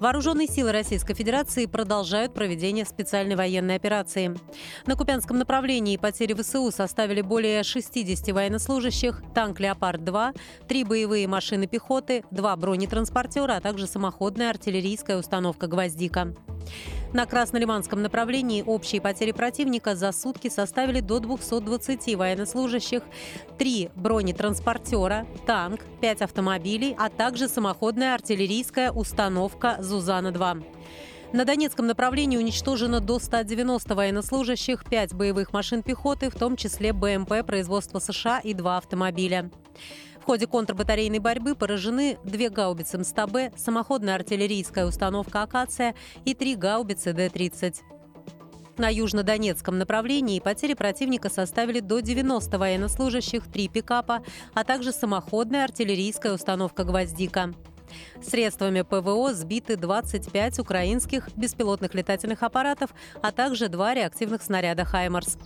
Вооруженные силы Российской Федерации продолжают проведение специальной военной операции. На Купянском направлении потери ВСУ составили более 60 военнослужащих, танк «Леопард-2», три боевые машины пехоты, два бронетранспортера, а также самоходная артиллерийская установка «Гвоздика». На Краснолиманском направлении общие потери противника за сутки составили до 220 военнослужащих, три бронетранспортера, танк, пять автомобилей, а также самоходная артиллерийская установка «Зузана-2». На Донецком направлении уничтожено до 190 военнослужащих, 5 боевых машин пехоты, в том числе БМП производства США и два автомобиля ходе контрбатарейной борьбы поражены две гаубицы МСТБ, самоходная артиллерийская установка «Акация» и три гаубицы Д-30. На южнодонецком направлении потери противника составили до 90 военнослужащих, три пикапа, а также самоходная артиллерийская установка «Гвоздика». Средствами ПВО сбиты 25 украинских беспилотных летательных аппаратов, а также два реактивных снаряда «Хаймарс».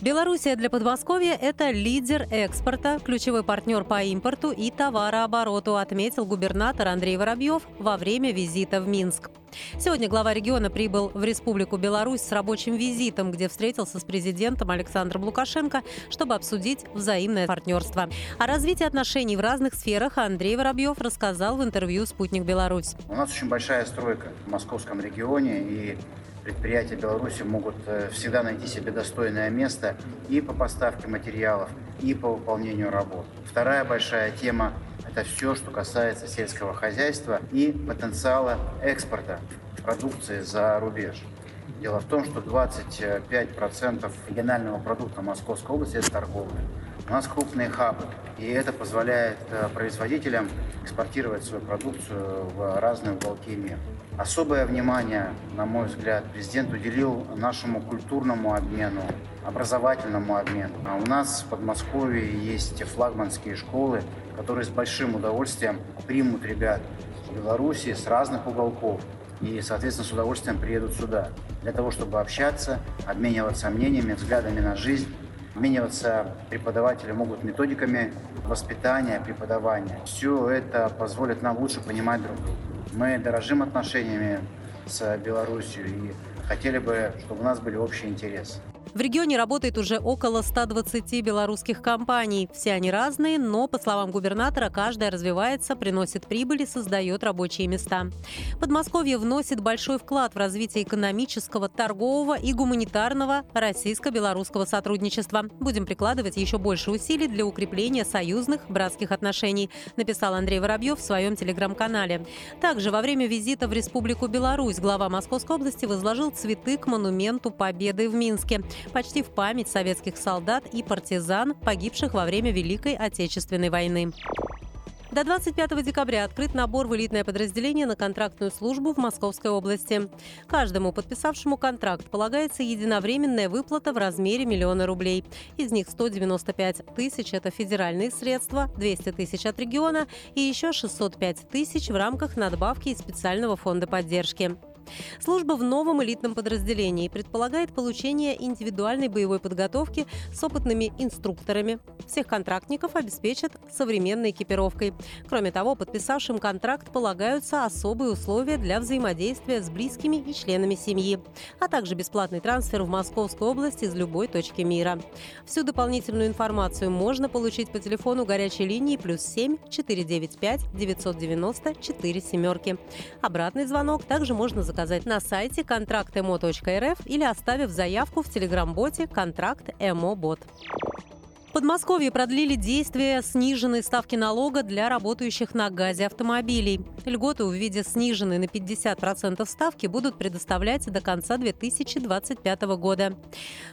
Белоруссия для Подмосковья – это лидер экспорта, ключевой партнер по импорту и товарообороту, отметил губернатор Андрей Воробьев во время визита в Минск. Сегодня глава региона прибыл в Республику Беларусь с рабочим визитом, где встретился с президентом Александром Лукашенко, чтобы обсудить взаимное партнерство. О развитии отношений в разных сферах Андрей Воробьев рассказал в интервью «Спутник Беларусь». У нас очень большая стройка в московском регионе, и предприятия Беларуси могут э, всегда найти себе достойное место и по поставке материалов, и по выполнению работ. Вторая большая тема – это все, что касается сельского хозяйства и потенциала экспорта продукции за рубеж. Дело в том, что 25% регионального продукта Московской области – это торговля. У нас крупные хабы, и это позволяет э, производителям экспортировать свою продукцию в разные уголки мира. Особое внимание, на мой взгляд, президент уделил нашему культурному обмену, образовательному обмену. А у нас в Подмосковье есть флагманские школы, которые с большим удовольствием примут ребят в Беларуси с разных уголков и, соответственно, с удовольствием приедут сюда для того, чтобы общаться, обмениваться мнениями, взглядами на жизнь Обмениваться преподаватели могут методиками воспитания, преподавания. Все это позволит нам лучше понимать друг друга. Мы дорожим отношениями с Беларусью и хотели бы, чтобы у нас были общие интересы. В регионе работает уже около 120 белорусских компаний. Все они разные, но, по словам губернатора, каждая развивается, приносит прибыль и создает рабочие места. Подмосковье вносит большой вклад в развитие экономического, торгового и гуманитарного российско-белорусского сотрудничества. Будем прикладывать еще больше усилий для укрепления союзных братских отношений, написал Андрей Воробьев в своем телеграм-канале. Также во время визита в Республику Беларусь глава Московской области возложил цветы к монументу Победы в Минске почти в память советских солдат и партизан, погибших во время Великой Отечественной войны. До 25 декабря открыт набор в элитное подразделение на контрактную службу в Московской области. Каждому подписавшему контракт полагается единовременная выплата в размере миллиона рублей. Из них 195 тысяч – это федеральные средства, 200 тысяч от региона и еще 605 тысяч в рамках надбавки из специального фонда поддержки. Служба в новом элитном подразделении предполагает получение индивидуальной боевой подготовки с опытными инструкторами. Всех контрактников обеспечат современной экипировкой. Кроме того, подписавшим контракт полагаются особые условия для взаимодействия с близкими и членами семьи, а также бесплатный трансфер в Московскую область из любой точки мира. Всю дополнительную информацию можно получить по телефону горячей линии плюс 7 495 990 4 семерки. Обратный звонок также можно заказать заказать на сайте контрактмо.рф или оставив заявку в телеграм-боте «Контракт ЭМО Бот». Подмосковье продлили действие сниженной ставки налога для работающих на газе автомобилей. Льготы в виде сниженной на 50% ставки будут предоставлять до конца 2025 года.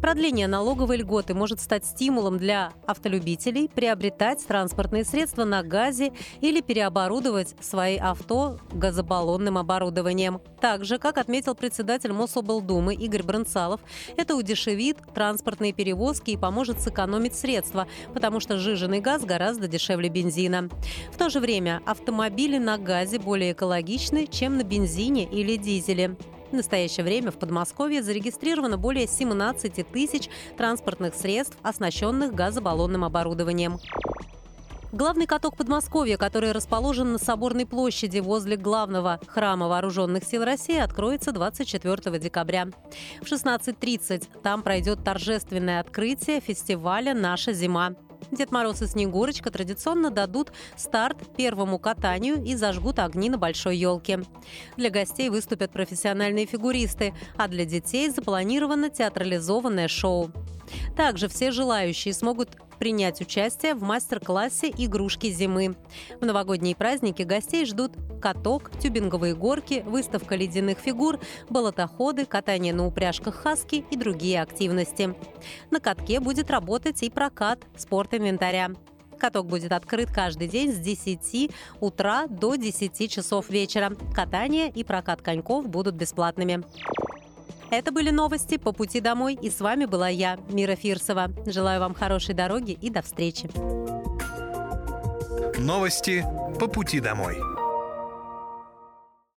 Продление налоговой льготы может стать стимулом для автолюбителей приобретать транспортные средства на газе или переоборудовать свои авто газобаллонным оборудованием. Также, как отметил председатель Мособлдумы Игорь Бронцалов, это удешевит транспортные перевозки и поможет сэкономить средства средство, потому что жиженый газ гораздо дешевле бензина. В то же время автомобили на газе более экологичны, чем на бензине или дизеле. В настоящее время в Подмосковье зарегистрировано более 17 тысяч транспортных средств, оснащенных газобаллонным оборудованием. Главный каток Подмосковья, который расположен на Соборной площади возле главного храма Вооруженных сил России, откроется 24 декабря. В 16.30 там пройдет торжественное открытие фестиваля «Наша зима». Дед Мороз и Снегурочка традиционно дадут старт первому катанию и зажгут огни на большой елке. Для гостей выступят профессиональные фигуристы, а для детей запланировано театрализованное шоу. Также все желающие смогут принять участие в мастер-классе «Игрушки зимы». В новогодние праздники гостей ждут каток, тюбинговые горки, выставка ледяных фигур, болотоходы, катание на упряжках хаски и другие активности. На катке будет работать и прокат спортинвентаря. Каток будет открыт каждый день с 10 утра до 10 часов вечера. Катание и прокат коньков будут бесплатными. Это были новости по пути домой, и с вами была я, Мира Фирсова. Желаю вам хорошей дороги и до встречи. Новости по пути домой.